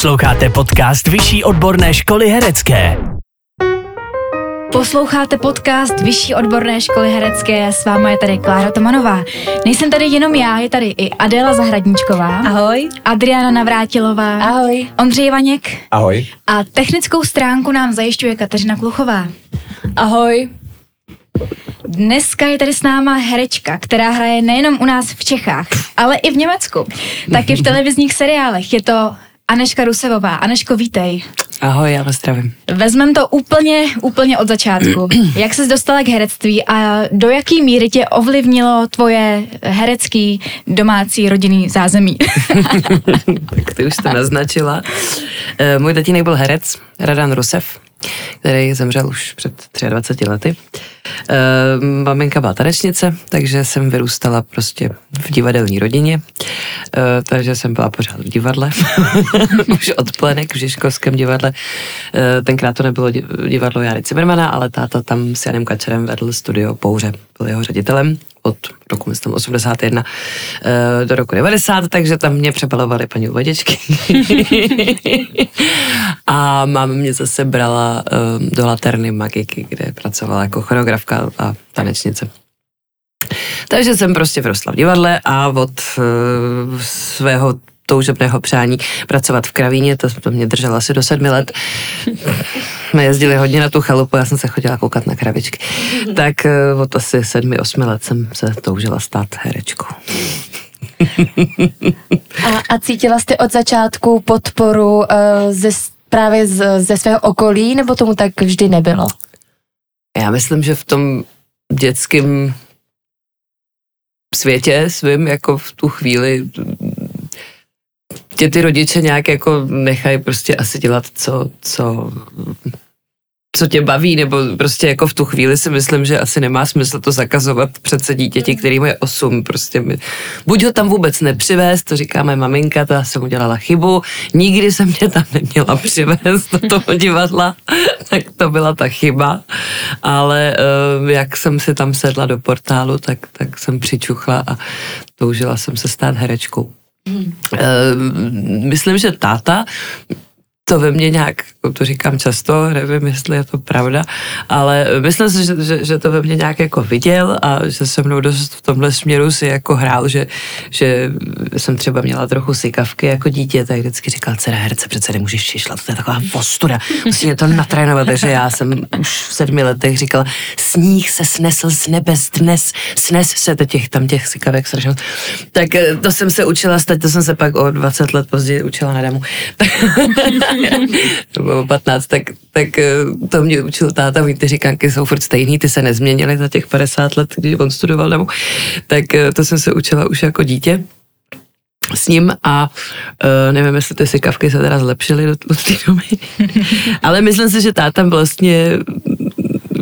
Posloucháte podcast Vyšší odborné školy herecké. Posloucháte podcast Vyšší odborné školy herecké, s vámi je tady Klára Tomanová. Nejsem tady jenom já, je tady i Adéla Zahradníčková. Ahoj. Adriana Navrátilová. Ahoj. Ondřej Vaněk. Ahoj. A technickou stránku nám zajišťuje Kateřina Kluchová. Ahoj. Dneska je tady s náma herečka, která hraje nejenom u nás v Čechách, ale i v Německu. Taky v televizních seriálech. Je to Aneška Rusevová. Aneško, vítej. Ahoj, já vás zdravím. Vezmem to úplně, úplně od začátku. Jak ses dostala k herectví a do jaký míry tě ovlivnilo tvoje herecký domácí rodinný zázemí? tak ty už to naznačila. Eh, můj tatínek byl herec, Radan Rusev, který zemřel už před 23 lety. Uh, maminka byla tanečnice, takže jsem vyrůstala prostě v divadelní rodině, uh, takže jsem byla pořád v divadle, už od plenek v Žižkovském divadle. Uh, tenkrát to nebylo divadlo Jary Cimmermana, ale táta tam s Janem Kačerem vedl studio Pouře, byl jeho ředitelem od roku, myslím, 81 uh, do roku 90, takže tam mě přebalovali paní uvaděčky. a máma mě zase brala uh, do Laterny Magiky, kde pracovala jako choreografka a tanečnice. Takže jsem prostě vyrostla v divadle a od uh, svého toužebného přání pracovat v kravíně, to, to mě drželo asi do sedmi let. Jsme jezdili hodně na tu chalupu, já jsem se chodila koukat na kravičky. Tak uh, od asi sedmi, osmi let jsem se toužila stát herečkou. a, a cítila jste od začátku podporu uh, ze, právě z, ze svého okolí, nebo tomu tak vždy nebylo? Já myslím, že v tom dětském světě svým, jako v tu chvíli tě ty rodiče nějak jako nechají prostě asi dělat, co, co co tě baví, nebo prostě jako v tu chvíli si myslím, že asi nemá smysl to zakazovat přece dítěti, který je 8, prostě my, buď ho tam vůbec nepřivést, to říká moje maminka, já jsem udělala chybu, nikdy jsem mě tam neměla přivést do toho divadla, tak to byla ta chyba, ale uh, jak jsem si tam sedla do portálu, tak, tak jsem přičuchla a toužila jsem se stát herečkou. Uh, myslím, že táta to ve mně nějak, to říkám často, nevím, jestli je to pravda, ale myslím si, že, že, že to ve mně nějak jako viděl a že se mnou dost v tomhle směru si jako hrál, že, že jsem třeba měla trochu sykavky jako dítě, tak vždycky říkal, dcera herce, přece nemůžeš šišlat, to je taková vostuda, musíme to natrénovat, takže já jsem už v sedmi letech říkal, sníh se snesl z nebes dnes, snes se to těch, tam těch sykavek strašně. Tak eh, to jsem se učila, stať, to jsem se pak o 20 let později učila na damu. to bylo 15, tak, tak eh, to mě učil táta, ty říkanky jsou furt stejný, ty se nezměnily za těch 50 let, když on studoval domů. Tak eh, to jsem se učila už jako dítě s ním a uh, nevím, jestli ty sykavky se teda zlepšily do, do té doby. Ale myslím si, že táta vlastně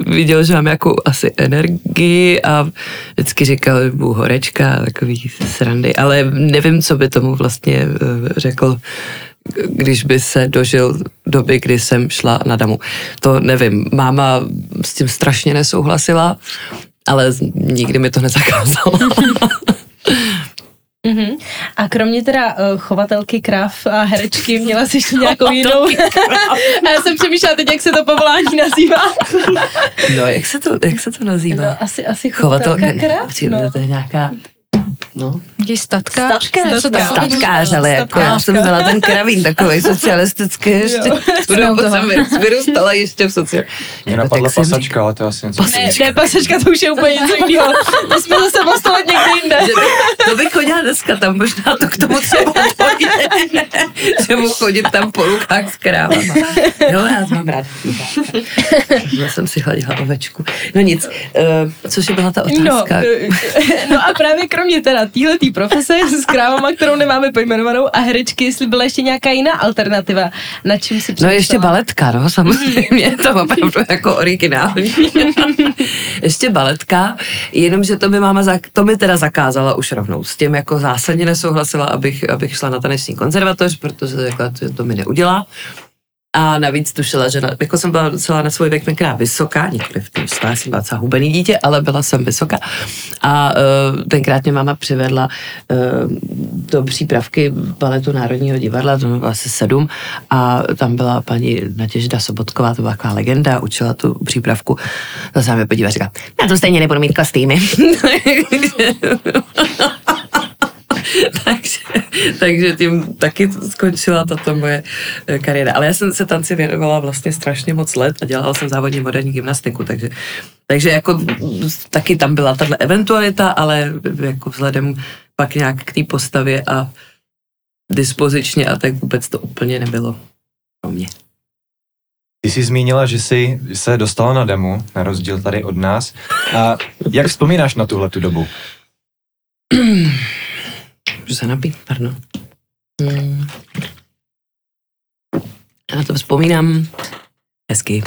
viděl, že mám jako asi energii a vždycky říkal, že budu horečka, takový srandy, ale nevím, co by tomu vlastně řekl když by se dožil doby, kdy jsem šla na damu. To nevím, máma s tím strašně nesouhlasila, ale nikdy mi to nezakázala. Mm-hmm. A kromě teda uh, chovatelky krav a herečky, měla jsi ještě nějakou jinou? a já jsem přemýšlela teď, jak se to povolání nazývá. no, jak se to, jak se to nazývá? No, asi, asi chovatelka, chovatelka krav. No. To je nějaká No. Jaký statkář? Statkář, statkář, ale jako já jsem byla ten kravín takový socialistický ještě. Jsem vyrůstala ještě v sociál. Mě napadla pasačka, ale to je asi něco. Ne, ne, pasačka to už je úplně něco jiného. To jsme zase postavit někde jinde. To bych chodila dneska tam, možná to k tomu třeba pojde. Že mu chodit tam po lukách s krávama. Jo, já mám rád. Já jsem si hladila ovečku. No nic, uh, což je byla ta otázka. No, no a právě kromě teda téhletý profese s krávama, kterou nemáme pojmenovanou a herečky, jestli byla ještě nějaká jiná alternativa, na čím si No ještě baletka, no samozřejmě, to opravdu jako originální. ještě baletka, jenomže to mi máma, to mi teda zakázala už rovnou. S tím jako zásadně nesouhlasila, abych, abych šla na taneční konzervatoř, protože řekla, že to mi neudělá. A navíc tušila, že na, jako jsem byla docela na svůj věk tenkrát vysoká, nikoli v tom já jsem byla docela hubený dítě, ale byla jsem vysoká. A uh, tenkrát mě máma přivedla uh, do přípravky baletu Národního divadla, to bylo asi sedm, a tam byla paní Natěžda Sobotková, to byla taková legenda, učila tu přípravku. To se mi podívala, říká, na to stejně nebudu mít kostýmy. takže, takže tím taky skončila tato moje eh, kariéra. Ale já jsem se tanci věnovala vlastně strašně moc let a dělala jsem závodní moderní gymnastiku, takže, takže jako taky tam byla tahle eventualita, ale jako vzhledem pak nějak k té postavě a dispozičně a tak vůbec to úplně nebylo pro mě. Ty jsi zmínila, že jsi se dostala na demo, na rozdíl tady od nás. A jak vzpomínáš na tuhle tu dobu? Můžu se napít, pardon. Hmm. Já to vzpomínám hezky.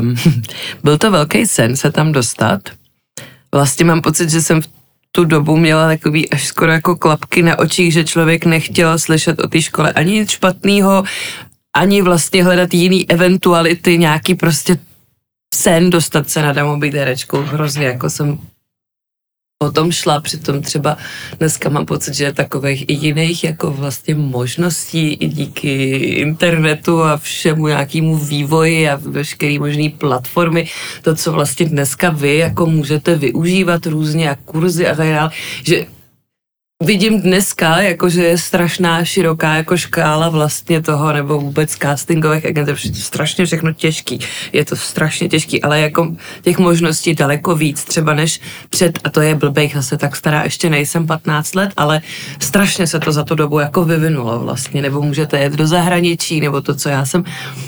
Um, byl to velký sen se tam dostat. Vlastně mám pocit, že jsem v tu dobu měla takový až skoro jako klapky na očích, že člověk nechtěl slyšet o té škole ani nic špatného, ani vlastně hledat jiný eventuality, nějaký prostě sen dostat se na herečkou. Hrozně jako jsem o tom šla, přitom třeba dneska mám pocit, že je takových i jiných jako vlastně možností i díky internetu a všemu nějakému vývoji a veškerý možný platformy, to, co vlastně dneska vy jako můžete využívat různě a kurzy a tak dále, že vidím dneska, jakože je strašná široká jako škála vlastně toho, nebo vůbec castingových agentů, strašně všechno těžký. Je to strašně těžký, ale jako těch možností daleko víc, třeba než před, a to je blbejch, zase tak stará ještě nejsem 15 let, ale strašně se to za tu dobu jako vyvinulo vlastně, nebo můžete jet do zahraničí, nebo to, co já jsem,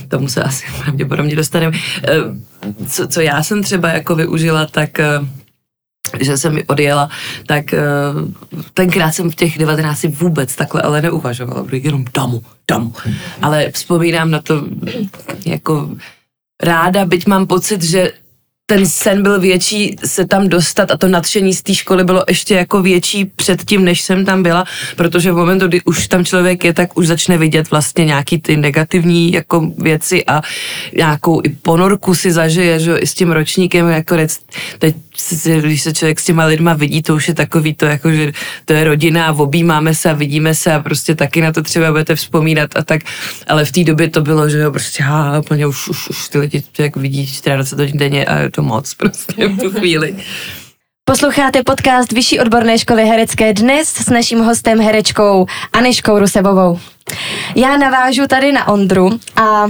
tomu se asi pravděpodobně dostaneme, eh, co, co já jsem třeba jako využila, tak eh, že jsem odjela, tak uh, tenkrát jsem v těch 19 vůbec takhle ale neuvažovala, budu jenom damu, damu. Ale vzpomínám na to jako ráda, byť mám pocit, že ten sen byl větší se tam dostat a to nadšení z té školy bylo ještě jako větší předtím, než jsem tam byla, protože v momentu, kdy už tam člověk je, tak už začne vidět vlastně nějaký ty negativní jako věci a nějakou i ponorku si zažije, že i s tím ročníkem, jako teď, když se člověk s těma lidma vidí, to už je takový to, jako, že to je rodina objímáme se a vidíme se a prostě taky na to třeba budete vzpomínat a tak, ale v té době to bylo, že jo, prostě ha, úplně už, už, už ty lidi člověk vidí 24 hodin denně a to moc prostě v tu chvíli. Posloucháte podcast Vyšší odborné školy herecké dnes s naším hostem herečkou Aneškou Rusevovou. Já navážu tady na Ondru a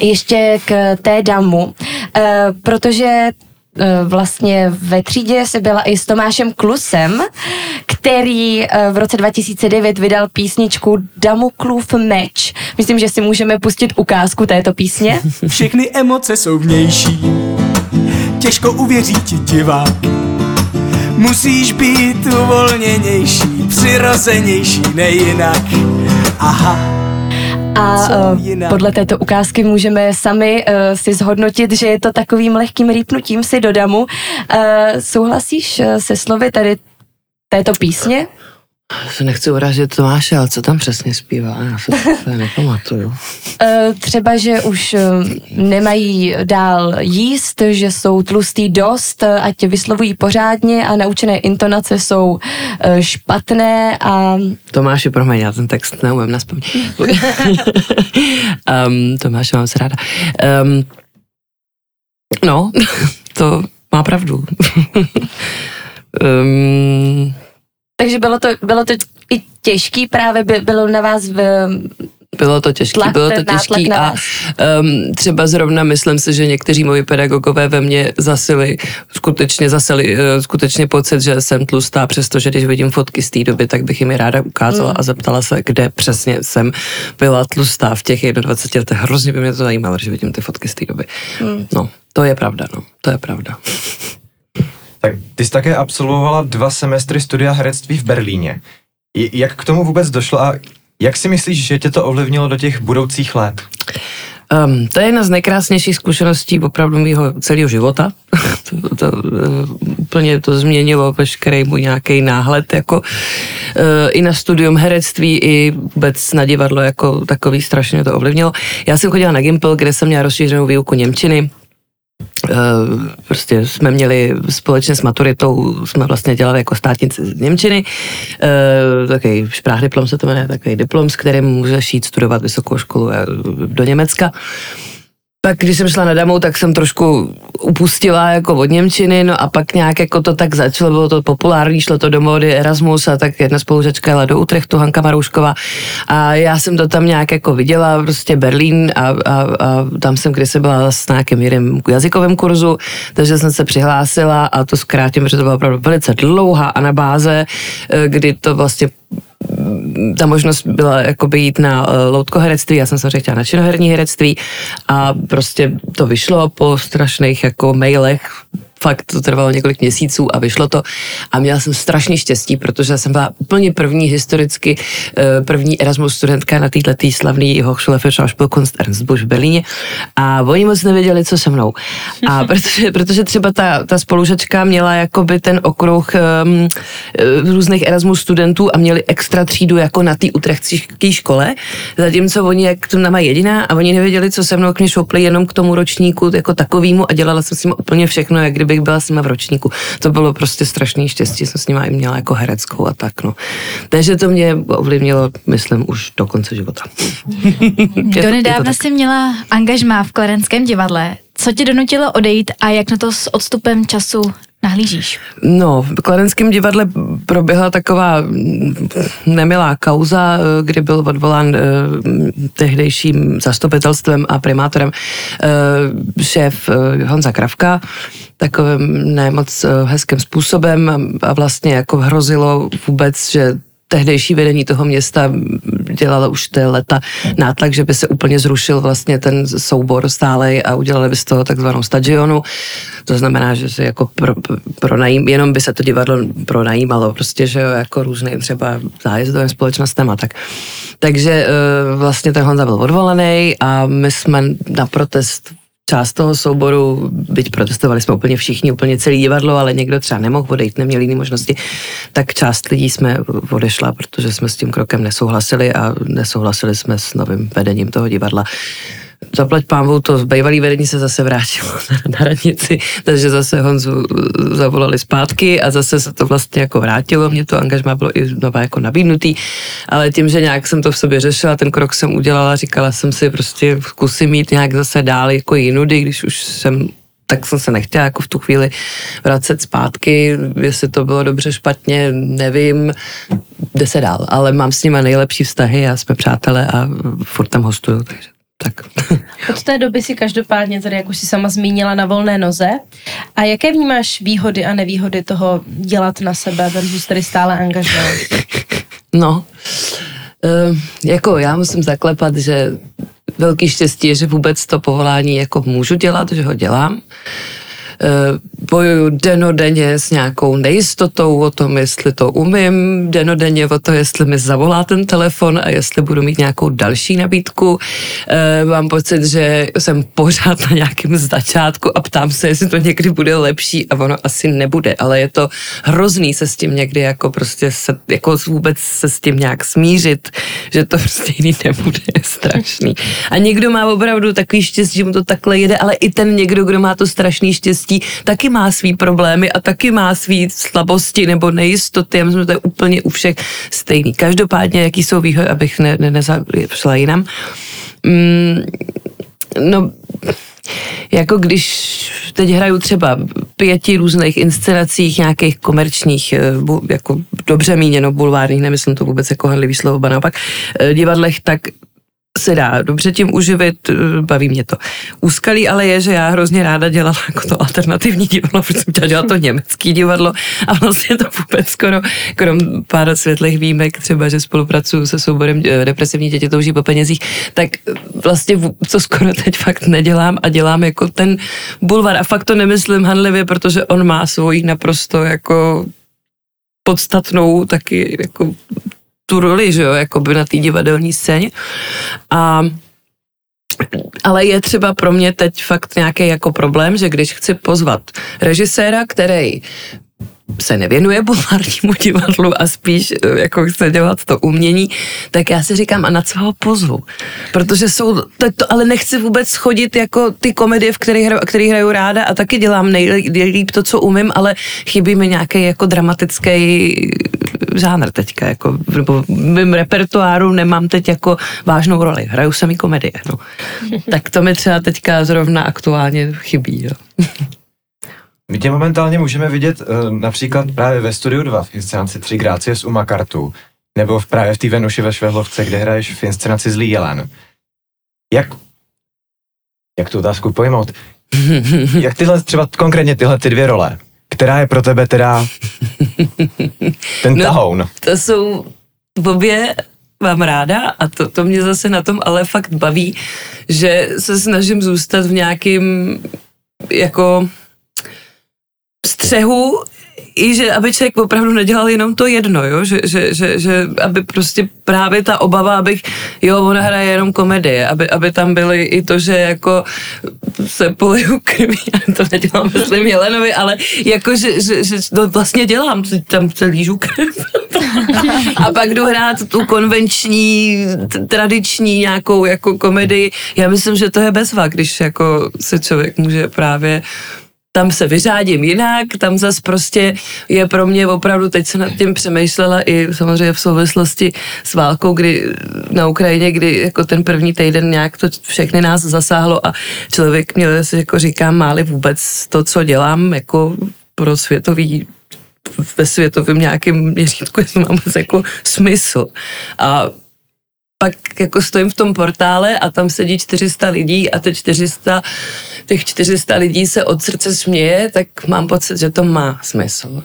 ještě k té damu, eh, protože vlastně ve třídě se byla i s Tomášem Klusem, který eh, v roce 2009 vydal písničku Damoklův meč. Myslím, že si můžeme pustit ukázku této písně. Všechny emoce jsou vnější těžko uvěří ti divák. Musíš být uvolněnější, přirozenější, nejinak. Aha. A uh, podle této ukázky můžeme sami uh, si zhodnotit, že je to takovým lehkým rýpnutím si do damu. Uh, souhlasíš uh, se slovy tady této písně? Se nechci urážet Tomáše, ale co tam přesně zpívá? Já se to nepamatuju. Eh, třeba, že už eh, nemají dál jíst, že jsou tlustý dost, eh, ať vyslovují pořádně a naučené intonace jsou špatné a... Tomáši, promiň, já ten text neumím naspoň. um, Tomáše mám se ráda. Um, no, to má pravdu. um, takže bylo to, bylo to i těžký, právě by, bylo na vás v, bylo to těžké, bylo to těžké a um, třeba zrovna myslím si, že někteří moji pedagogové ve mně zasili, skutečně zasili uh, skutečně pocit, že jsem tlustá, přestože když vidím fotky z té doby, tak bych jim je ráda ukázala mm. a zeptala se, kde přesně jsem byla tlustá v těch 21 letech. Hrozně by mě to zajímalo, když vidím ty fotky z té doby. Mm. No, to je pravda, no, to je pravda. Tak ty jsi také absolvovala dva semestry studia herectví v Berlíně. Jak k tomu vůbec došlo a jak si myslíš, že tě to ovlivnilo do těch budoucích let? Um, to je jedna z nejkrásnějších zkušeností opravdu mého celého života. to, to, uh, úplně to změnilo veškerý můj nějaký náhled jako uh, i na studium herectví, i vůbec na divadlo jako takový strašně to ovlivnilo. Já jsem chodila na Gimpel, kde jsem měla rozšířenou výuku Němčiny eh, prostě jsme měli společně s maturitou, jsme vlastně dělali jako státnici z Němčiny, eh, takový šprách diplom se to jmenuje, takový diplom, s kterým můžeš jít studovat vysokou školu eh, do Německa. Pak, když jsem šla na Damu, tak jsem trošku upustila jako od Němčiny, no a pak nějak jako to tak začalo, bylo to populární, šlo to do módy Erasmus a tak jedna spolužačka jela do Utrechtu, Hanka Maroušková a já jsem to tam nějak jako viděla, prostě Berlín a, a, a tam jsem kdysi byla s nějakým jiným jazykovým kurzu, takže jsem se přihlásila a to zkrátím, protože to byla opravdu velice dlouhá anabáze, eh, kdy to vlastně ta možnost byla jakoby jít na uh, loutkoherectví, já jsem samozřejmě chtěla na činoherní herectví a prostě to vyšlo po strašných jako mailech fakt to trvalo několik měsíců a vyšlo to. A měla jsem strašně štěstí, protože jsem byla úplně první historicky, eh, první Erasmus studentka na této slavný Hochschule für Schauspielkunst Ernst Busch v Berlíně. A oni moc nevěděli, co se mnou. A protože, protože třeba ta, ta spolužačka měla jakoby ten okruh um, různých Erasmus studentů a měli extra třídu jako na té utrechtské škole, zatímco oni jak to mají jediná a oni nevěděli, co se mnou, k mě šoupli jenom k tomu ročníku jako takovýmu a dělala jsem s ním úplně všechno, jak kdyby kdybych byla s nima v ročníku. To bylo prostě strašný štěstí, jsem s nima i měla jako hereckou a tak, no. Takže to mě ovlivnilo, myslím, už do konce života. Do nedávna jsi měla angažmá v Klarenském divadle. Co tě donutilo odejít a jak na to s odstupem času nahlížíš? No, v Kladenském divadle proběhla taková nemilá kauza, kdy byl odvolán eh, tehdejším zastupitelstvem a primátorem eh, šéf eh, Honza Kravka, takovým nemoc hezkým způsobem a vlastně jako hrozilo vůbec, že tehdejší vedení toho města dělalo už té leta nátlak, že by se úplně zrušil vlastně ten soubor stálej a udělali by z toho takzvanou stadionu. To znamená, že se jako pro, pro najím, jenom by se to divadlo pronajímalo, prostě, že jo, jako různým třeba zájezdovým společnostem a tak. Takže eh, vlastně ten Honza byl odvolaný a my jsme na protest část toho souboru, byť protestovali jsme úplně všichni, úplně celý divadlo, ale někdo třeba nemohl odejít, neměl jiné možnosti, tak část lidí jsme odešla, protože jsme s tím krokem nesouhlasili a nesouhlasili jsme s novým vedením toho divadla zaplať pámvou, to bývalý vedení se zase vrátilo na radnici, takže zase Honzu zavolali zpátky a zase se to vlastně jako vrátilo, mě to angažmá bylo i znova jako nabídnutý, ale tím, že nějak jsem to v sobě řešila, ten krok jsem udělala, říkala jsem si prostě zkusím mít nějak zase dál jako jinudy, když už jsem tak jsem se nechtěla jako v tu chvíli vracet zpátky, jestli to bylo dobře, špatně, nevím, jde se dál, ale mám s nima nejlepší vztahy a jsme přátelé a furt tam hostuju, takže tak. Od té doby si každopádně tady, jak už si sama zmínila, na volné noze. A jaké vnímáš výhody a nevýhody toho dělat na sebe versus tady stále angažovat? No, uh, jako já musím zaklepat, že velký štěstí je, že vůbec to povolání jako můžu dělat, že ho dělám. Eh, bojuju denodenně s nějakou nejistotou o tom, jestli to umím, denodenně o to, jestli mi zavolá ten telefon a jestli budu mít nějakou další nabídku. Eh, mám pocit, že jsem pořád na nějakém začátku a ptám se, jestli to někdy bude lepší a ono asi nebude, ale je to hrozný se s tím někdy jako prostě se, jako vůbec se s tím nějak smířit, že to prostě jiný nebude, je strašný. A někdo má opravdu takový štěstí, že mu to takhle jede, ale i ten někdo, kdo má to strašný štěstí, štěstí, taky má svý problémy a taky má svý slabosti nebo nejistoty. Já myslím, že to je úplně u všech stejný. Každopádně, jaký jsou výhody, abych ne, ne, nezapšla jinam. Mm, no, jako když teď hraju třeba pěti různých inscenacích, nějakých komerčních, eh, jako dobře míněno bulvárních, nemyslím to vůbec jako handlivý slovo, naopak, eh, divadlech, tak se dá dobře tím uživit, eh, baví mě to. Úskalí ale je, že já hrozně ráda dělala jako to alternativní divadlo, protože jsem chtěla dělat to německý divadlo a vlastně to vůbec skoro, krom pár světlých výjimek, třeba, že spolupracuju se souborem eh, depresivní děti touží po penězích, tak vlastně co skoro teď fakt nedělám a dělám jako ten bulvar a fakt to nemyslím hanlivě, protože on má svoji naprosto jako podstatnou taky jako tu roli, že jo, jako by na té divadelní scéně. A ale je třeba pro mě teď fakt nějaký jako problém, že když chci pozvat režiséra, který se nevěnuje populárnímu divadlu a spíš eh, jako chce dělat to umění, tak já si říkám, a na co ho pozvu? Protože jsou, to, to, ale nechci vůbec chodit jako ty komedie, v kterých hraju, který hraju ráda a taky dělám nejlíp to, co umím, ale chybí mi nějaký jako dramatický žánr teďka, jako, nebo v mém repertoáru nemám teď jako vážnou roli, hraju samý komedie, no. Tak to mi třeba teďka zrovna aktuálně chybí, jo. My tě momentálně můžeme vidět uh, například právě ve Studiu 2 v inscenaci Tři grácie z Umakartu, nebo v právě v té Venuši ve Švehlovce, kde hraješ v inscenaci Zlý jelen. Jak, jak tu otázku pojmout? Jak tyhle, třeba konkrétně tyhle ty dvě role, která je pro tebe teda ten No. tahoun? To jsou obě mám ráda a to, to mě zase na tom ale fakt baví, že se snažím zůstat v nějakým jako střehu i že aby člověk opravdu nedělal jenom to jedno, jo? Že, že, že, že aby prostě právě ta obava, abych, jo, ona hraje jenom komedie, aby, aby tam byly i to, že jako se poliju krví, to nedělám, myslím Jelenovi, ale jako, že, že, že no vlastně dělám, tam se lížu krev. A pak jdu hrát tu konvenční, tradiční nějakou jako komedii. Já myslím, že to je bezva, když jako se člověk může právě tam se vyřádím jinak, tam zas prostě je pro mě opravdu, teď se nad tím přemýšlela i samozřejmě v souvislosti s válkou, kdy na Ukrajině, kdy jako ten první týden nějak to všechny nás zasáhlo a člověk měl si jako říkám, máli vůbec to, co dělám jako pro světový ve světovém nějakém měřítku, jestli mám jako smysl. A pak jako stojím v tom portále a tam sedí 400 lidí a teď 400, těch 400 lidí se od srdce směje, tak mám pocit, že to má smysl.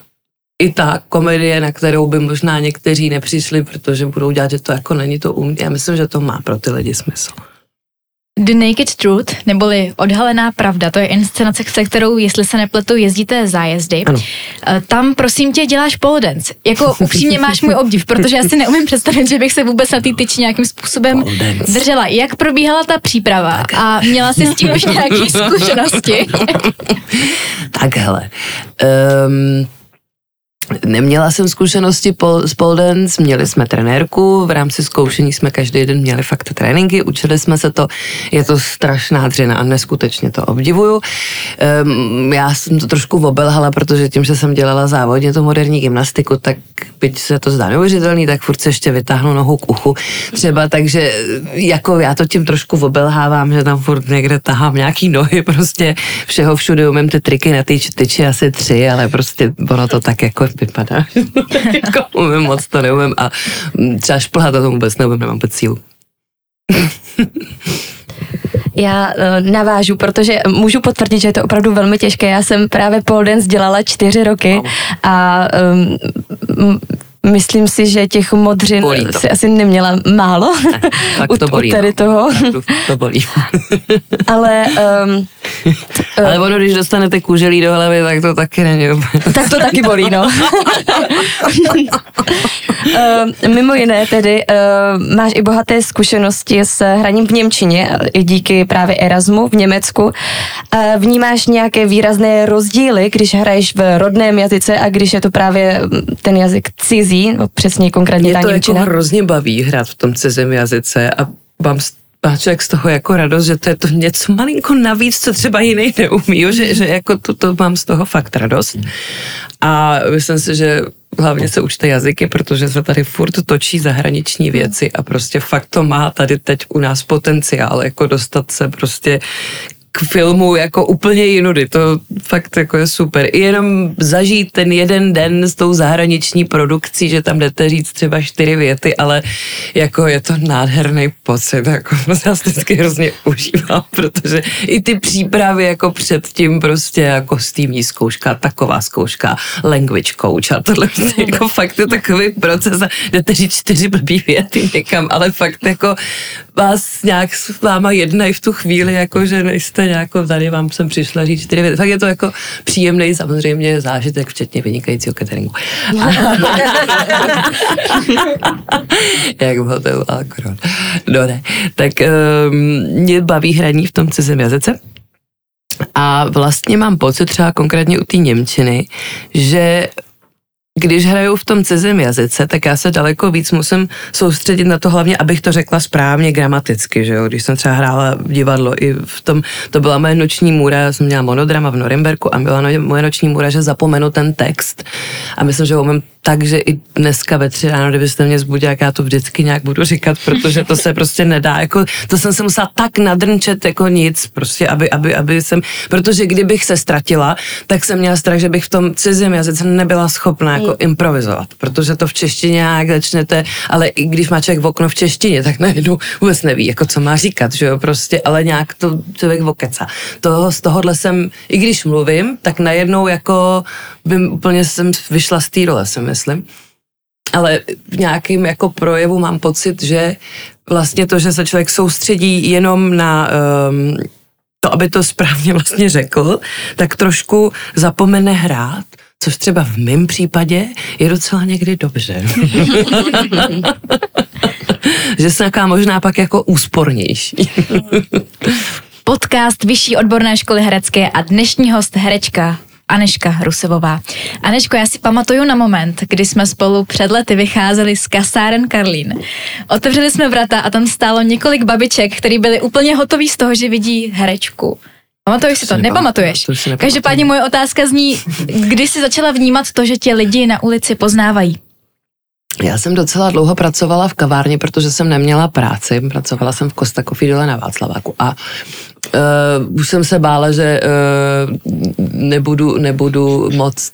I ta komedie, na kterou by možná někteří nepřišli, protože budou dělat, že to jako není to um. Já myslím, že to má pro ty lidi smysl. The Naked Truth, neboli Odhalená pravda, to je inscenace, se kterou, jestli se nepletu, jezdíte zájezdy. Ano. Eh, Tam, prosím tě, děláš pole dance. Jako upřímně máš můj obdiv, protože já si neumím představit, že bych se vůbec na té tyči nějakým způsobem držela. Jak probíhala ta příprava a měla jsi s tím už nějaké zkušenosti? Tak hele, um, Neměla jsem zkušenosti pol, s pole dance, měli jsme trenérku, v rámci zkoušení jsme každý den měli fakt tréninky, učili jsme se to, je to strašná dřina a neskutečně to obdivuju. Um, já jsem to trošku obelhala, protože tím, že jsem dělala závodně tu moderní gymnastiku, tak byť se to zdá neuvěřitelný, tak furt se ještě vytáhnu nohu k uchu třeba, takže jako já to tím trošku obelhávám, že tam furt někde tahám nějaký nohy, prostě všeho všude umím ty triky na ty tyči asi tři, ale prostě ono to tak jako vypadá. jako umím moc to neumím a mm, třeba šplhat to vůbec neumím, nemám vůbec sílu. Já uh, navážu, protože můžu potvrdit, že je to opravdu velmi těžké. Já jsem právě pole dance dělala čtyři roky a um, myslím si, že těch modřin si asi neměla málo tak u, to bolí, u tady no. toho, Opravdu To bolí. ale um, Ale ono, když dostanete kůželí do hlavy, tak to taky není tak to taky bolí, no. uh, mimo jiné tedy uh, máš i bohaté zkušenosti s hraním v Němčině, i díky právě Erasmu v Německu. Uh, vnímáš nějaké výrazné rozdíly, když hraješ v rodném jazyce a když je to právě mm, ten jazyk cizí, no přesně konkrétně Mě ta to jako hrozně baví hrát v tom cizím jazyce a mám má člověk z toho jako radost, že to je to něco malinko navíc, co třeba jiný neumí, jo? že, že jako to, to mám z toho fakt radost. A myslím si, že hlavně se učte jazyky, protože se tady furt točí zahraniční věci a prostě fakt to má tady teď u nás potenciál, jako dostat se prostě k filmu jako úplně jinudy, to fakt jako je super. I jenom zažít ten jeden den s tou zahraniční produkcí, že tam jdete říct třeba čtyři věty, ale jako je to nádherný pocit, jako já si vždycky hrozně užívám, protože i ty přípravy jako předtím prostě jako kostýmní zkouška, taková zkouška, language coach a tohle prostě jako fakt je takový proces a jdete říct čtyři blbý věty někam, ale fakt jako vás nějak s váma jednají v tu chvíli, jako že nejste nějako, tady vám jsem přišla říct čtyři věty. Fakt je to jako příjemný samozřejmě zážitek, včetně vynikajícího cateringu. Jak v hotelu Alcron. No ne. Tak um, mě baví hraní v tom cizím jazyce. A vlastně mám pocit třeba konkrétně u té Němčiny, že když hraju v tom cizím jazyce, tak já se daleko víc musím soustředit na to hlavně, abych to řekla správně gramaticky, že jo? Když jsem třeba hrála v divadlo i v tom, to byla moje noční můra, já jsem měla monodrama v Norimberku a byla moje noční můra, že zapomenu ten text a myslím, že umím tak, že i dneska ve tři ráno, kdybyste mě zbudili, jak já to vždycky nějak budu říkat, protože to se prostě nedá, jako, to jsem se musela tak nadrnčet jako nic, prostě, aby, aby, aby jsem, protože kdybych se ztratila, tak jsem měla strach, že bych v tom cizím jazyce nebyla schopná jako improvizovat, protože to v češtině nějak začnete, ale i když má člověk v okno v češtině, tak najednou vůbec neví, jako co má říkat, že jo, prostě, ale nějak to člověk vokeca. Toho, z tohohle jsem, i když mluvím, tak najednou jako bym úplně jsem vyšla z té role, si myslím. Ale v nějakým jako projevu mám pocit, že vlastně to, že se člověk soustředí jenom na um, to, aby to správně vlastně řekl, tak trošku zapomene hrát, což třeba v mém případě je docela někdy dobře. že jsem nějaká možná pak jako úspornější. Podcast Vyšší odborné školy herecké a dnešní host herečka Aneška Rusevová. Aneško, já si pamatuju na moment, kdy jsme spolu před lety vycházeli z kasáren Karlín. Otevřeli jsme vrata a tam stálo několik babiček, který byli úplně hotoví z toho, že vidí herečku. Pamatuješ si to? si Nepamatuješ? to si. Každopádně moje otázka zní, kdy jsi začala vnímat to, že tě lidi na ulici poznávají? Já jsem docela dlouho pracovala v kavárně, protože jsem neměla práci. Pracovala jsem v Costa Coffee dole na Václaváku a uh, už jsem se bála, že uh, nebudu, nebudu moc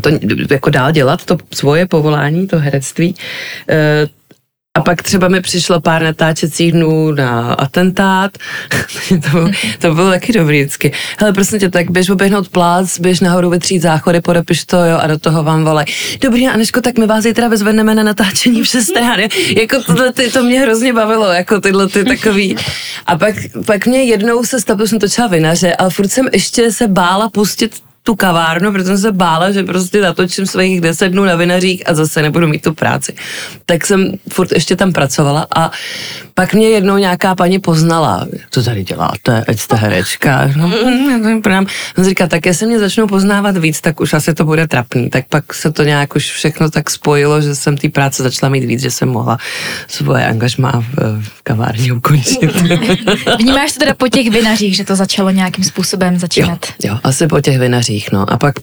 to jako dál dělat, to svoje povolání, to herectví. Uh, a pak třeba mi přišlo pár natáčecích dnů na atentát. to, bylo, to bylo taky dobrý vždycky. Hele, prosím tě, tak běž oběhnout plác, běž nahoru vytřít záchody, podepiš to, jo, a do toho vám volej. Dobrý, Aneško, tak my vás zítra vezvedneme na natáčení v 6 ráno. jako tohle, ty, to mě hrozně bavilo, jako tyhle ty takový. A pak, pak mě jednou se stalo, jsem točila vinaře, ale furt jsem ještě se bála pustit tu kavárnu, protože jsem se bála, že prostě natočím svých deset dnů na vinařích a zase nebudu mít tu práci. Tak jsem furt ještě tam pracovala a pak mě jednou nějaká paní poznala, co tady děláte, ať jste herečka. No, já jsem říkala, tak jestli mě začnou poznávat víc, tak už asi to bude trapný. Tak pak se to nějak už všechno tak spojilo, že jsem té práce začala mít víc, že jsem mohla svoje angažmá v, v kavárně ukončit. Vnímáš to teda po těch vinařích, že to začalo nějakým způsobem začínat? Jo, jo, asi po těch vinařích, no. A pak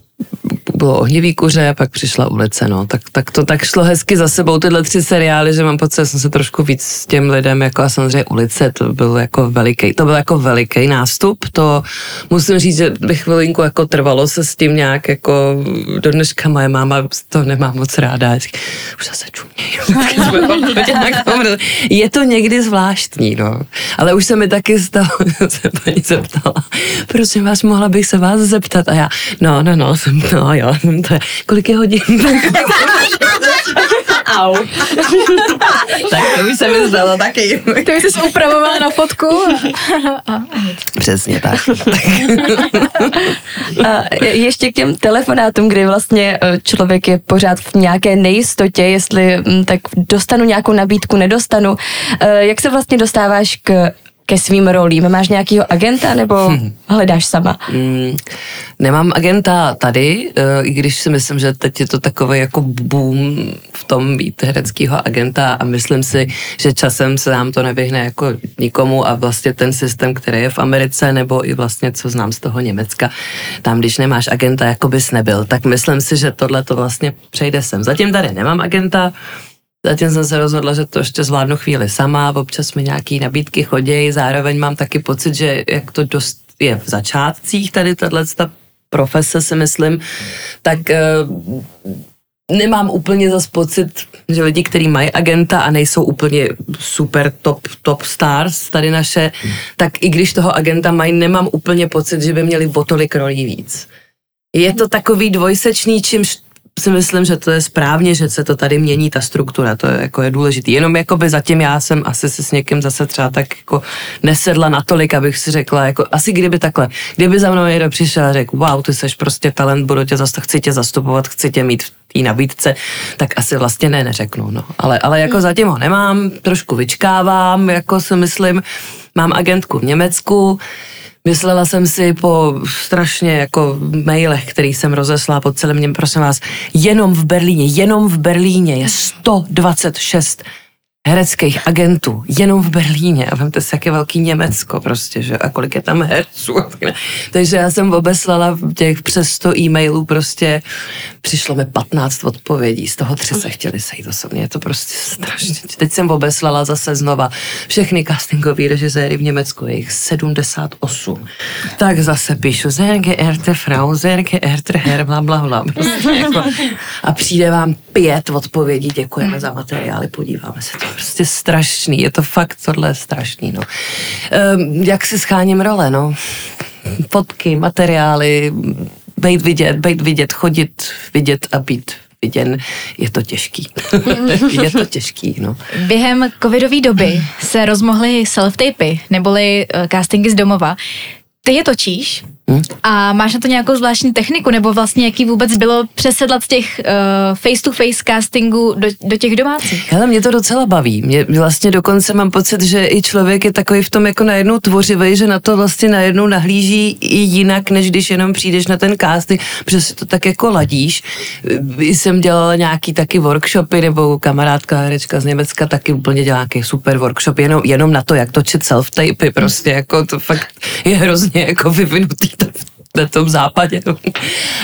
bylo ohnivý kuře, a pak přišla ulice, no. Tak, tak to tak šlo hezky za sebou tyhle tři seriály, že mám pocit, že jsem se trošku víc s těm lidem, jako a samozřejmě ulice, to byl jako veliký, to byl jako veliký nástup, to musím říct, že bych chvilinku jako trvalo se s tím nějak jako, do dneška moje máma to nemá moc ráda, říká, už zase čumějí. je to někdy zvláštní, no. Ale už se mi taky stalo, se paní zeptala, prosím vás, mohla bych se vás zeptat? A já, no, no, no, jsem, no, jo, to je, kolik je hodin? Au. tak to už se mi zdalo taky. To jsi upravovala na fotku. A. Přesně tak. A ještě k těm telefonátům, kdy vlastně eh, člověk je pořád v nějaké nejistotě, jestli tak dostanu nějakou nabídku, nedostanu. Eh, Jak se vlastně dostáváš k ke svým rolím? Máš nějakýho agenta nebo hledáš sama? Mm, nemám agenta tady, eh, i když si myslím, že teď je to takový jako boom v tom být hereckého agenta a myslím si, že časem se nám to nevyhne jako nikomu a vlastně ten systém, který je v Americe nebo i vlastně co znám z toho Německa, tam když nemáš agenta, jako bys nebyl, tak myslím si, že tohle to vlastně přejde sem. Zatím tady nemám agenta, Zatím jsem se rozhodla, že to ještě zvládnu chvíli sama, občas mi nějaký nabídky chodí, zároveň mám taky pocit, že jak to dost je v začátcích tady tahle ta profese si myslím, tak eh, nemám úplně zas pocit, že lidi, kteří mají agenta a nejsou úplně super top, top stars tady naše, tak i když toho agenta mají, nemám úplně pocit, že by měli o tolik rolí víc. Je to takový dvojsečný, čímž si myslím, že to je správně, že se to tady mění, ta struktura, to je, jako je důležitý. Jenom jakoby zatím já jsem asi si s někým zase třeba tak jako nesedla natolik, abych si řekla, jako asi kdyby takhle, kdyby za mnou někdo přišel a řekl, wow, ty seš prostě talent, budu tě zase, chci tě zastupovat, chci tě mít v té nabídce, tak asi vlastně ne, neřeknu, no. Ale, ale jako zatím ho nemám, trošku vyčkávám, jako si myslím, mám agentku v Německu, Myslela jsem si po strašně jako mailech, který jsem rozeslala po celém něm, prosím vás, jenom v Berlíně, jenom v Berlíně je 126 hereckých agentů, jenom v Berlíně. A vemte si, jak je velký Německo prostě, že? A kolik je tam herců. Takže já jsem obeslala těch přes 100 e-mailů prostě, přišlo mi 15 odpovědí, z toho tři se chtěli sejít osobně. Je to prostě strašně. Teď jsem obeslala zase znova všechny castingové režiséry v Německu, je jich 78. Tak zase píšu, sehr geehrte Frau, sehr geehrte Herr, bla, bla, bla. Prostě jako, a přijde vám pět odpovědí, děkujeme za materiály, podíváme se to. Prostě strašný, je to fakt tohle strašný, no. Ehm, jak si scháním role, no. Fotky, materiály, být vidět, být vidět, chodit, vidět a být viděn, je to těžký. je to těžký, no. Během covidové doby se rozmohly self-tapy, neboli uh, castingy z domova. Ty je točíš A máš na to nějakou zvláštní techniku, nebo vlastně jaký vůbec bylo přesedlat z těch uh, face-to-face castingů do, do těch domácích? Hele, mě to docela baví. Mě vlastně dokonce mám pocit, že i člověk je takový v tom jako najednou tvořivý, že na to vlastně najednou nahlíží i jinak, než když jenom přijdeš na ten casting, protože si to tak jako ladíš. Jsem dělala nějaký taky workshopy, nebo kamarádka herečka z Německa taky úplně dělá nějaký super workshop, jenom, jenom na to, jak točit self-tapy, prostě jako to fakt je hrozně jako vyvinutý na tom západě.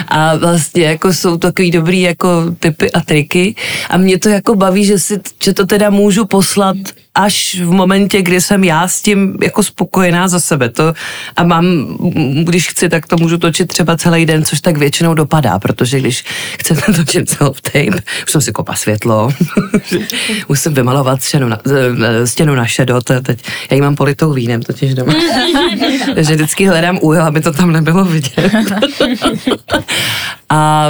A vlastně jako jsou takový dobrý jako typy a triky a mě to jako baví, že, si, že to teda můžu poslat až v momentě, kdy jsem já s tím jako spokojená za sebe. To, a mám, když chci, tak to můžu točit třeba celý den, což tak většinou dopadá, protože když chcete točit self-tape, už jsem si kopa světlo, musím vymalovat stěnu na, stěnu na šedo, to teď, já ji mám politou vínem totiž doma. Takže vždycky hledám úhel, aby to tam nebylo vidět. A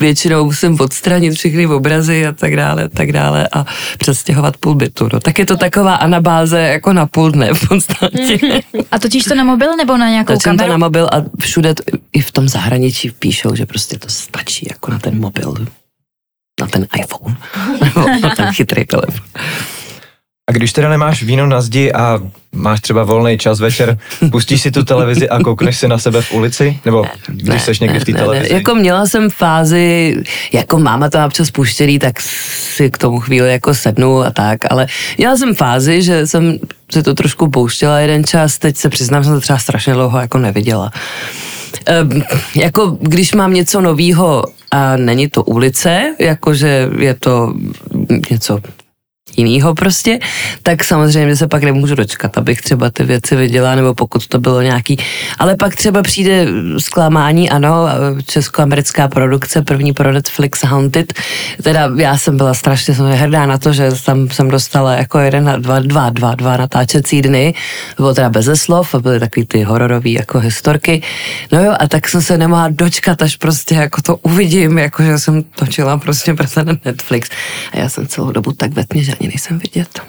většinou musím odstranit všechny obrazy a tak dále, a tak dále a přestěhovat půl bytu. No. Tak je to taková anabáze jako na půl dne v podstatě. A točíš to na mobil nebo na nějakou Točím to kameru? na mobil a všude, t- i v tom zahraničí píšou, že prostě to stačí jako na ten mobil, na ten iPhone, nebo na ten chytrý telefon. A když teda nemáš víno na zdi a máš třeba volný čas večer, pustíš si tu televizi a koukneš si na sebe v ulici? Nebo když seš někdy v té Ne, ne, televizi? jako měla jsem fázi, jako máma to občas puštěný, tak si k tomu chvíli jako sednu a tak, ale měla jsem fázi, že jsem si to trošku pouštěla jeden čas, teď se přiznám, že jsem to třeba strašně dlouho jako neviděla. Ehm, jako když mám něco novýho a není to ulice, jakože je to něco jinýho prostě, tak samozřejmě se pak nemůžu dočkat, abych třeba ty věci viděla, nebo pokud to bylo nějaký, ale pak třeba přijde zklamání, ano, českoamerická produkce, první pro Netflix Haunted, teda já jsem byla strašně jsem hrdá na to, že tam jsem dostala jako jeden, na dva, dva, dva, dva natáčecí dny, bylo teda beze slov, byly takový ty hororové jako historky, no jo, a tak jsem se nemohla dočkat, až prostě jako to uvidím, jako že jsem točila prostě pro ten Netflix. A já jsem celou dobu tak ve že ani nejsem vidět.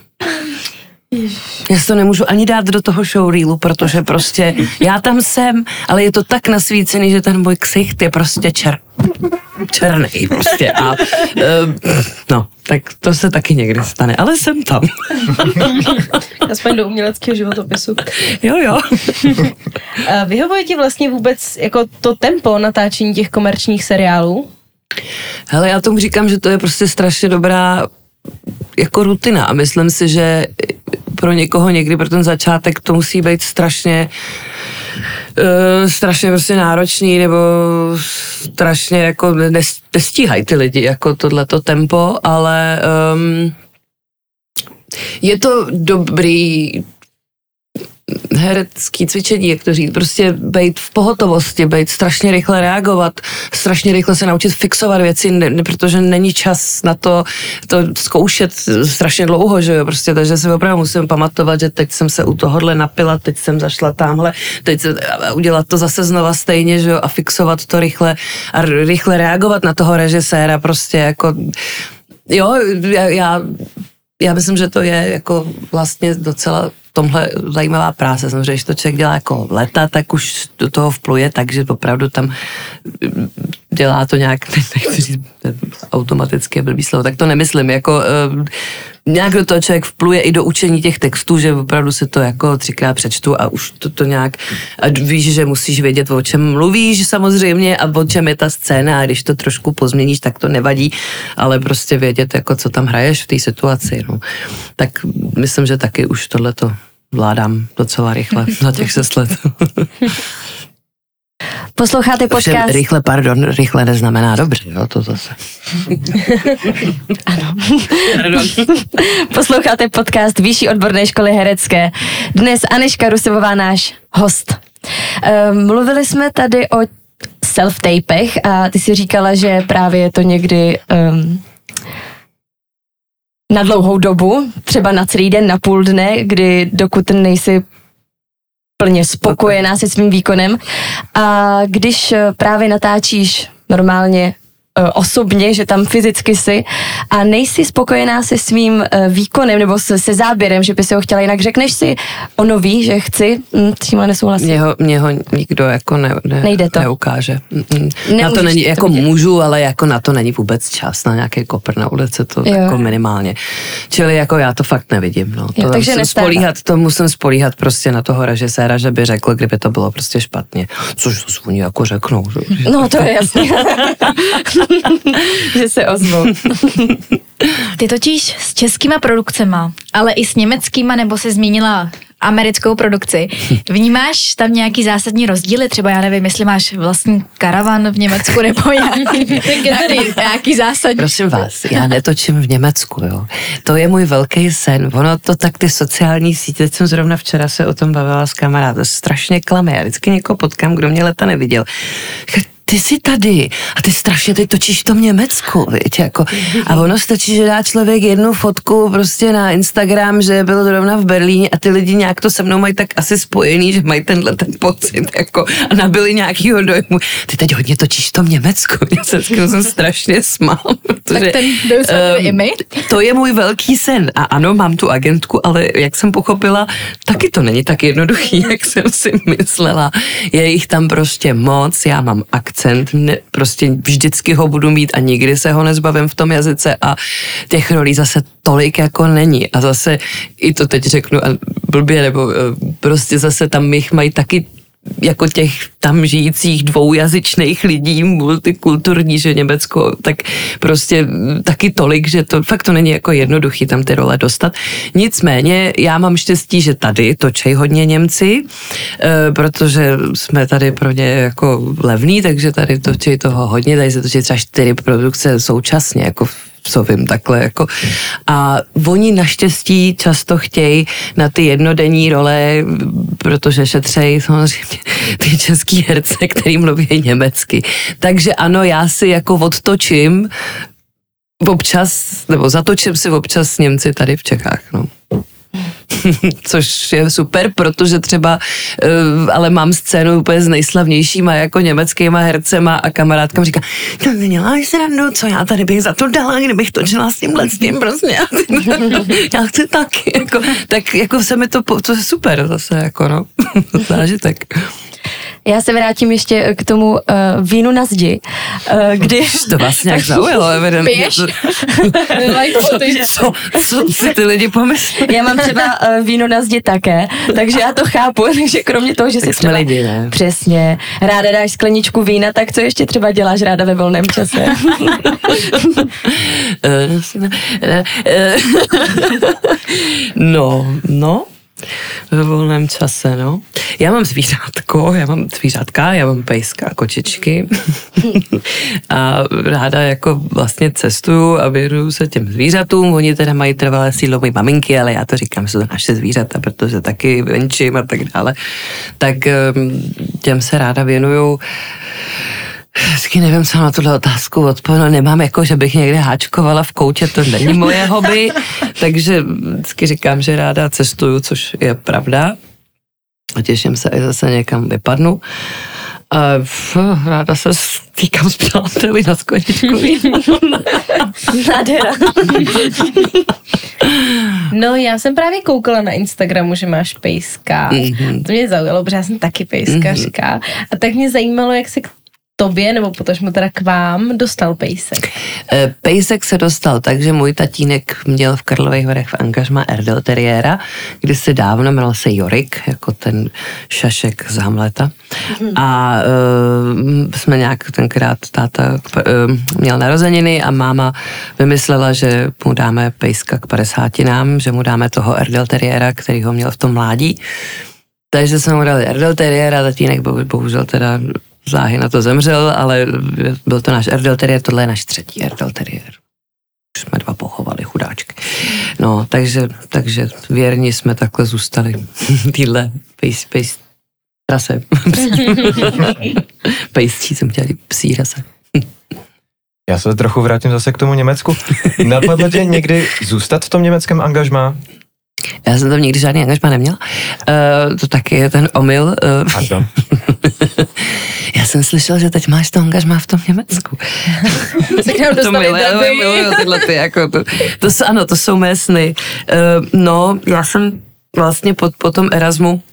Já si to nemůžu ani dát do toho showreelu, protože prostě já tam jsem, ale je to tak nasvícený, že ten můj ksicht je prostě čer, černý prostě a uh, no, tak to se taky někdy stane, ale jsem tam. Aspoň do uměleckého životopisu. Jo, jo. Vyhovuje ti vlastně vůbec jako to tempo natáčení těch komerčních seriálů? Hele, já tomu říkám, že to je prostě strašně dobrá jako rutina a myslím si, že pro někoho někdy pro ten začátek to musí být strašně uh, strašně prostě náročný nebo strašně jako nes- nestíhají ty lidi jako tohleto tempo, ale um, je to dobrý herecký cvičení, jak to říct, prostě být v pohotovosti, být strašně rychle reagovat, strašně rychle se naučit fixovat věci, ne, protože není čas na to, to zkoušet strašně dlouho, že jo, prostě, takže si opravdu musím pamatovat, že teď jsem se u tohohle napila, teď jsem zašla tamhle, teď se, udělat to zase znova stejně, že jo, a fixovat to rychle a rychle reagovat na toho režiséra, prostě jako, jo, já, já já myslím, že to je jako vlastně docela tomhle zajímavá práce. Samozřejmě, když to člověk dělá jako leta, tak už do toho vpluje, takže opravdu tam mm, dělá to nějak, nechci říct automaticky blbý slovo, tak to nemyslím, jako eh, nějak do toho člověk vpluje i do učení těch textů, že opravdu si to jako třikrát přečtu a už to, to nějak, a víš, že musíš vědět, o čem mluvíš samozřejmě a o čem je ta scéna a když to trošku pozměníš, tak to nevadí, ale prostě vědět, jako co tam hraješ v té situaci, no. Tak myslím, že taky už tohleto vládám docela rychle za těch šest let. Posloucháte podcast... rychle, pardon, rychle neznamená dobře, jo, to zase. Posloucháte podcast Vyšší odborné školy herecké. Dnes Aneška Rusevová, náš host. Ehm, Mluvili jsme tady o self-tapech a ty si říkala, že právě je to někdy um, na dlouhou dobu, třeba na celý den, na půl dne, kdy dokud nejsi plně spokojená se svým výkonem. A když eh, právě natáčíš normálně osobně, že tam fyzicky si a nejsi spokojená se svým eh, výkonem nebo se, se záběrem, že by si ho chtěla jinak, řekneš si ono ví, že chci, hm, s tímhle nesouhlasím. Mě ho, mě ho nikdo jako ne, ne, Nejde to. neukáže. Mm-mm. Na Nemůžeš to není, to jako vidět. můžu, ale jako na to není vůbec čas, na nějaký kopr na ulici, to Jo. jako minimálně. Čili jako já to fakt nevidím. No. To Jo, takže musím nestává. spolíhat, to musím spolíhat prostě na toho režiséra, že by řekl, kdyby to bylo prostě špatně. Což to oni jako řeknou. Že? No to je jasné. že se ozvou. Ty totiž s českýma produkcema, ale i s německýma, nebo se zmínila americkou produkci. Vnímáš tam nějaký zásadní rozdíly? Třeba já nevím, jestli máš vlastní karavan v Německu nebo nějaký, nějaký, nějaký zásadní. Prosím vás, já netočím v Německu, jo. To je můj velký sen. Ono to tak ty sociální sítě, teď jsem zrovna včera se o tom bavila s kamarádem, strašně klame. Já vždycky někoho potkám, kdo mě leta neviděl. Ty jsi tady a ty strašně teď točíš v tom Německu, víš, jako. A ono stačí, že dá člověk jednu fotku prostě na Instagram, že byl zrovna v Berlíně a ty lidi nějak to se mnou mají tak asi spojený, že mají tenhle ten pocit, jako a nabili nějakýho dojmu. Ty teď hodně točíš v tom Německu. Já se jsem strašně smál, protože, Tak ten dojem ehm, i my. to je můj velký sen. A ano, mám tu agentku, ale jak jsem pochopila, taky to není tak jednoduchý, jak jsem si myslela. Je jich tam prostě moc, já mám akcent, ne, prostě vždycky ho budu mít a nikdy se ho nezbavím v tom jazyce a těch rolí zase tolik jako není. A zase i to teď řeknu blbě, nebo eh, prostě zase tam jich mají taky jako těch tam žijících dvoujazyčných lidí, multikulturní, že Německo, tak prostě taky tolik, že to fakt to není jako jednoduchý tam ty role dostat. Nicméně já mám štěstí, že tady točej hodně Němci, eh, protože jsme tady pro ně jako levný, takže tady točí toho hodně, tady se točí třeba čtyři produkce současně, jako co vím, takhle jako. A oni naštěstí často chtějí na ty jednodenní role, protože šetřejí samozřejmě ty český herce, který mluví německy. Takže ano, já si jako odtočím občas, nebo zatočím si občas s Němci tady v Čechách, no. Což je super, protože třeba, uh, ale mám scénu úplně s nejslavnějšíma jako německýma hercema a kamarádka říká, no neděláš se radu, co já tady bych za to dala, kdybych točila s tímhle s tím prostě. já chci taky, jako, tak jako se mi to, to je super zase, jako no, zážitek. Já se vrátím ještě k tomu uh, vínu na zdi, uh, kdy... To vás nějak zaujalo, evidentně. Piješ? Co, co si ty lidi pomyslí? Já mám třeba uh, víno na zdi také, takže já to chápu, takže kromě toho, že si Tak jsme třeba... lidi, ne? Přesně. Ráda dáš skleničku vína, tak co ještě třeba děláš ráda ve volném čase? Eh, eh, eh, No, no, ve volném čase, no. Já mám zvířátko, já mám zvířátka, já mám pejska, kočičky a ráda jako vlastně cestuju a věnuju se těm zvířatům. Oni teda mají trvalé sídlo mojí maminky, ale já to říkám, že jsou to naše zvířata, protože taky venčím a tak dále. Tak em, těm se ráda věnuju. Vždycky nevím, co na tuhle otázku odpovědět. No, nemám jako, že bych někde háčkovala v koutě, to není moje hobby, takže vždycky říkám, že ráda cestuju, což je pravda. A těším se, až zase někam vypadnu. A f, ráda se stýkám s přáteli na skleničku vína. Nádhera. No, já jsem právě koukala na Instagramu, že máš pejska. Mhm. To mě zaujalo, protože já jsem taky pejskařka. A tak mě zajímalo, jak se k tobě, nebo potažmo teda k vám, dostal pejsek? Eh, Pejsek se dostal tak, že můj tatínek měl v Karlových Varech v angažma Erdel Terriéra, kdy se dávno jmenoval se Jorik, jako ten šašek z Hamleta. A uh, jsme nějak tenkrát táta uh, měl narozeniny a máma vymyslela, že mu dáme pejska k padesátinám, že mu dáme toho Erdel Terriéra, který ho měl v tom mládí. Takže jsme mu dali Erdel Terriéra, tatínek bohu- bohužel teda záhy na to zemřel, ale byl to náš Erdel Terrier, tohle je náš třetí Erdel Terrier. Už jsme dva pochovali, chudáčky. No, takže, takže věrni jsme takhle zůstali. Týhle pejs, pejs, rase. Pejsčí jsem chtěla říct, psí rase. Já se trochu vrátím zase k tomu Německu. Napadlo tě někdy zůstat v tom německém angažmá? Já jsem tam nikdy žádný angažma neměla. Uh, to taky je ten omyl. Uh, Pardon. já jsem slyšel, že teď máš to angažma v tom Německu. Se k nám to miluju tyhle ty, jako to, to, jsou- ano, to jsou mé sny. Uh, no, já jsem vlastně po, po tom Erasmu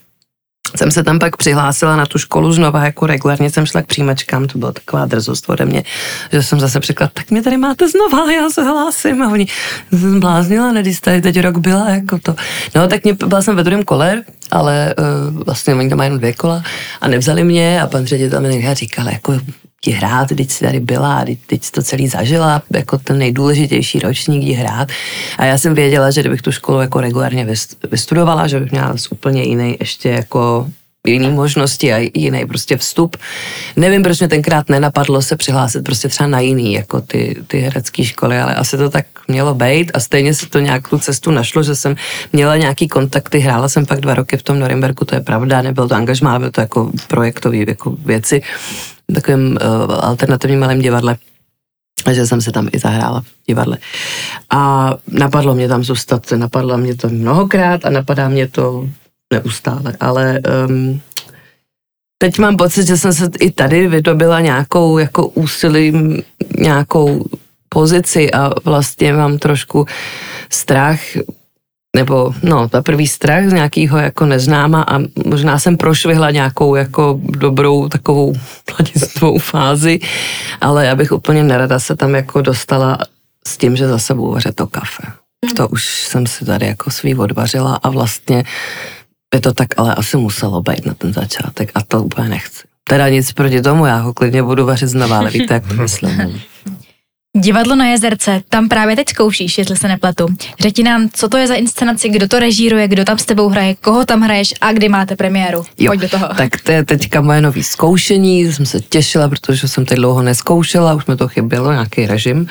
jsem se tam pak přihlásila na tu školu znova, jako regulárně jsem šla k přijímačkám, to byla taková drzost ode mě, že jsem zase řekla, tak mě tady máte znova, já se hlásím a oni, jsem bláznila, ne, když tady teď rok byla, jako to. No, tak mě, byla jsem ve druhém kole, ale uh, vlastně oni tam mají jenom dvě kola a nevzali mě a pan ředitel mi říkal, jako jdi hrát, teď jsi tady byla, teď, jsi to celý zažila, jako ten nejdůležitější ročník jdi hrát. A já jsem věděla, že kdybych tu školu jako regulárně vys- vystudovala, že bych měla úplně jiný ještě jako jiný možnosti a jiný prostě vstup. Nevím, proč mě tenkrát nenapadlo se přihlásit prostě třeba na jiný, jako ty, ty herecké školy, ale asi to tak mělo být a stejně se to nějak tu cestu našlo, že jsem měla nějaký kontakty, hrála jsem pak dva roky v tom Norimberku, to je pravda, nebyl to angažmá, bylo to jako projektový jako věci takovém uh, alternativním malém divadle že jsem se tam i zahrála v divadle. A napadlo mě tam zůstat, napadlo mě to mnohokrát a napadá mě to neustále, ale um, teď mám pocit, že jsem se i tady vydobila nějakou jako úsilím, nějakou pozici a vlastně mám trošku strach nebo no, ta prvý strach z nějakého jako neznáma a možná jsem prošvihla nějakou jako dobrou takovou mladistvou fázi, ale já bych úplně nerada se tam jako dostala s tím, že zase budu vařit to kafe. To už jsem si tady jako svý odvařila a vlastně by to tak ale asi muselo být na ten začátek a to úplně nechci. Teda nic proti tomu, já ho klidně budu vařit znova, ale víte, jak to myslím. Divadlo na jezerce, tam právě teď zkoušíš, jestli se nepletu. Řekni nám, co to je za inscenaci, kdo to režíruje, kdo tam s tebou hraje, koho tam hraješ a kdy máte premiéru. Jo, Pojď do toho. Tak to je teďka moje nový zkoušení, jsem se těšila, protože jsem teď dlouho neskoušela, už mi to chybělo, nějaký režim.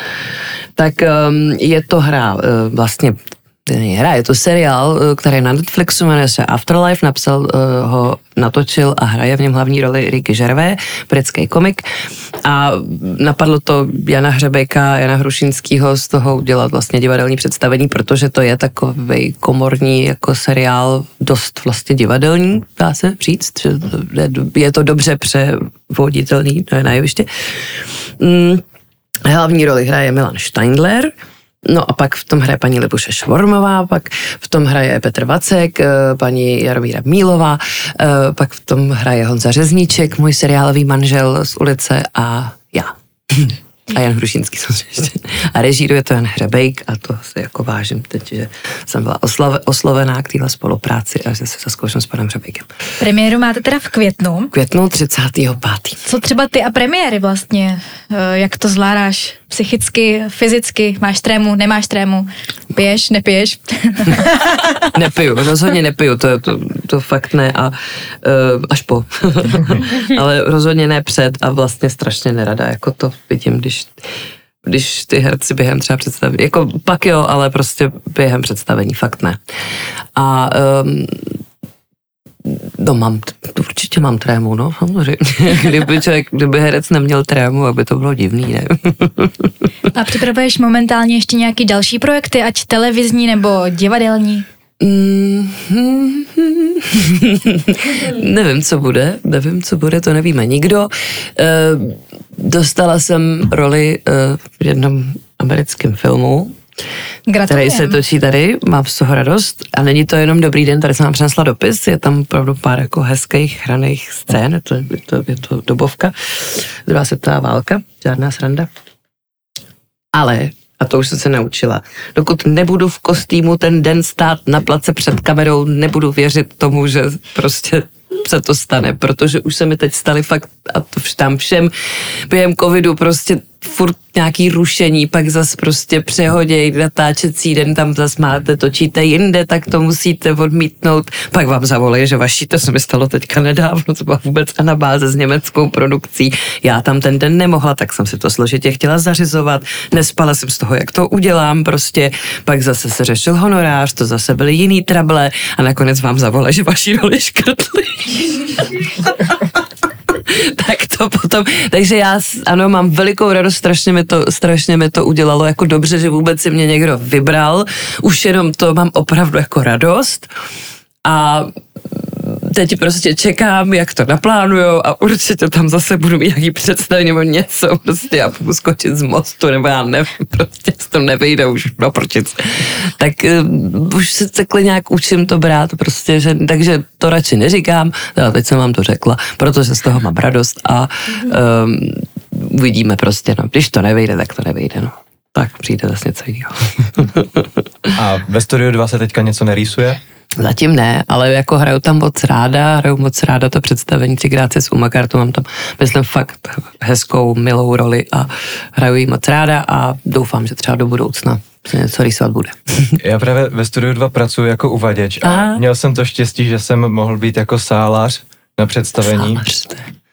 Tak um, je to hra, uh, vlastně není hra, je to seriál, uh, který na Netflixu, jmenuje se Afterlife, napsal uh, ho, natočil a hraje v něm hlavní roli Ricky Gervais, britský komik. A napadlo to Jana Hřebejka, Jana Hrušinskýho z toho udělat vlastně divadelní představení, protože to je takový komorní jako seriál, dost vlastně divadelní, dá se říct, že je, je to dobře převoditelný na jeviště. Mm, hlavní roli hraje Milan Steindler, No a pak v tom hraje paní Libuše Švormová, pak v tom hraje Petr Vacek, eh, paní Jaromíra Mílová, eh, pak v tom hraje Honza Řezníček, můj seriálový manžel z ulice a já. A Jan Hrušínský samozřejmě. A režíruje to Jan Hřebejk a to si jako vážím teď, že jsem byla oslove, oslovená k téhle spolupráci a že se zaskouším s panem Hřebejkem. Premiéru máte teda v květnu. Květnou 35. Co třeba ty a premiéry vlastně? Eh, Jak to zvládáš? Psychicky, fyzicky? Máš trému, nemáš trému? Piješ, nepiješ? Nepiju, rozhodně nepiju, to, to, to fakt ne a uh, až po. Ale rozhodně ne před a vlastně strašně nerada, jako to vidím, když když ty herci během třeba představení, jako pak jo, ale prostě během představení, fakt ne. A um, No mám, určitě mám trému, no samozřejmě. Kdyby člověk, kdyby herec neměl trému, aby to bylo divný, ne? A připravuješ momentálně ještě nějaký další projekty, ať televizní nebo divadelní? Mm, nevím, co bude, nevím, co bude, to nevíme nikdo. Eh, dostala jsem roli eh, v jednom americkém filmu, který Gratulujem. se točí tady, mám z toho radost a není to jenom dobrý den, tady jsem vám přinesla dopis, je tam opravdu pár jako hezkých hraných scén, je to, je to, je to dobovka, druhá světová válka, žádná sranda. Ale, a to už jsem se naučila, dokud nebudu v kostýmu ten den stát na place před kamerou, nebudu věřit tomu, že prostě se to stane, protože už se mi teď staly fakt, a to tam všem během covidu prostě furt nějaký rušení, pak zas prostě přehoděj natáčecí den, tam zas máte, točíte jinde, tak to musíte odmítnout, pak vám zavolají, že vaší, to se mi stalo teďka nedávno, to byla vůbec anabáze s německou produkcí, já tam ten den nemohla, tak jsem si to složitě chtěla zařizovat, nespala jsem z toho, jak to udělám prostě, pak zase se řešil honorář, to zase byly jiný trable a nakonec vám zavolají, že vaší roli škrtli. tak to potom, takže já ano, mám velikou radost, strašně mi to, strašně mi to udělalo jako dobře, že vůbec si mě někdo vybral, už jenom to mám opravdu jako radost. A teď prostě čekám, jak to naplánujou a určitě tam zase budu mít nějaký představení nebo něco, prostě já budu skočit z mostu, nebo já nevím, prostě se to nevejde už naprčit. Tak uh, už se takhle nějak učím to brát, prostě, že, takže to radši neříkám, teda teď jsem vám to řekla, protože z toho mám radost a um, uvidíme prostě, no, když to nevejde, tak to nevejde, no. Tak přijde zase něco jiného. A ve Studiu 2 se teďka něco nerýsuje? Zatím ne, ale jako hraju tam moc ráda, hraju moc ráda to představení třikrát s Umakartu, mám tam, myslím, fakt hezkou, milou roli a hraju ji moc ráda a doufám, že třeba do budoucna se něco rýsovat bude. Já právě ve Studiu 2 pracuji jako uvaděč a Aha. měl jsem to štěstí, že jsem mohl být jako sálař na představení. Sálař,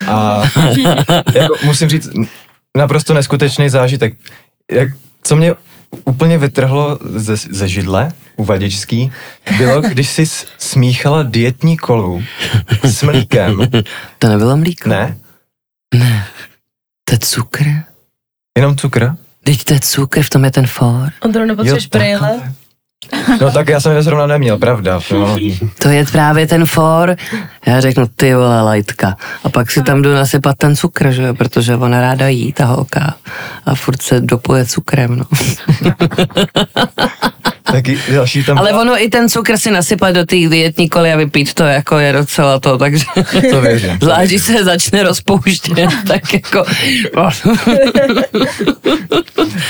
A jako, musím říct, naprosto neskutečný zážitek. Jak, co mě úplně vytrhlo ze, ze židle uvaděčský, bylo, když jsi smíchala dietní kolu s mlíkem. To nebylo mlíko? Ne? To je cukr? Jenom cukr? Teď to je cukr, v tom je ten for. Ondro, nepotřebuješ brýle? No tak já jsem je zrovna neměl, pravda. No. To je právě ten for. Já řeknu, ty vole, lajtka. A pak si tam jdu nasypat ten cukr, že protože ona ráda jí, ta holka. A furt se dopuje cukrem, no. Taky další tam Ale ono i ten cukr si nasypat do té dietní koly a vypít to jako je docela to, takže To věřím. zvlášť, když se začne rozpouštět, tak jako...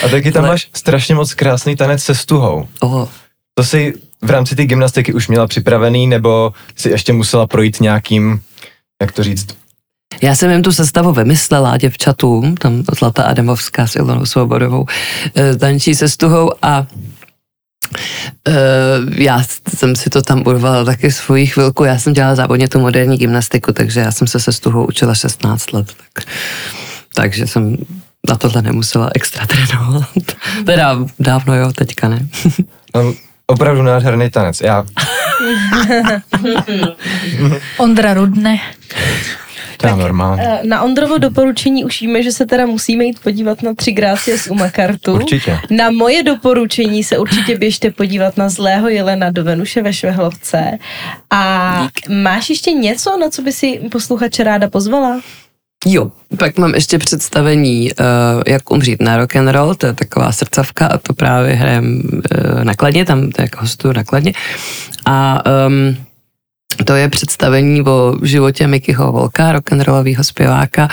A taky tam máš strašně moc krásný tanec se stuhou. oh, To si v rámci té gymnastiky už měla připravený, nebo si ještě musela projít nějakým, jak to říct, Já jsem jim tu sestavu vymyslela děvčatům, tam Zlata Adamovská s Ilonou Svobodovou eh, tančí se stuhou a Uh, já jsem si to tam urvala taky svoji chvilku, já jsem dělala závodně tu moderní gymnastiku, takže já jsem se se stuhou učila 16 let, tak, takže jsem na tohle nemusela extra trénovat. teda dávno jo, teďka ne. opravdu nádherný tanec. Já, Ondra Rudne. já normálně. Eh, Na Ondrovo doporučení už víme, že se teda musíme jít podívat na tři grácie z Umakartu. Určitě. Na moje doporučení se určitě běžte podívat na Zlého jelena do Venuše ve Švehlovce. A máš ještě něco, na co by si posluchače ráda pozvala? Jo, pak mám ještě představení, uh, jak umřít na rock and roll, to je taková srdcavka a to právě hrajem uh, na Kladně, tam to je jako hostuju na Kladně. A um, to je představení o životě Mickeyho Volka, rock'n'rollového zpěváka,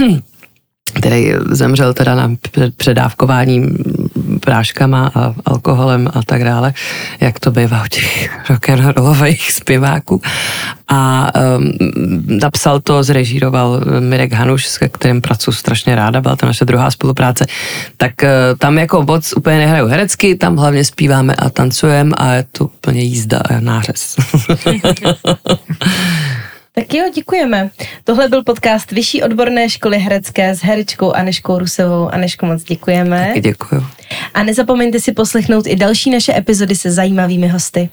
uh, který zemřel teda na před- předávkováním práškama a alkoholem a tak dále, jak to bývá u těch rock'n'rollových zpěváků. A um, napsal to, zrežíroval Mirek Hanuš, s kterým pracuji strašně ráda, byla to naše druhá spolupráce. Tak uh, tam jako moc úplně nehraju herecky, tam hlavně zpíváme a tancujeme a je to úplně jízda a nářez. Tak jo, děkujeme. Tohle byl podcast Vyšší odborné školy herecké s herečkou Aneškou Rusovou. Aneško, moc děkujeme. Děkuju. A nezapomeňte si poslechnout i další naše epizody se zajímavými hosty.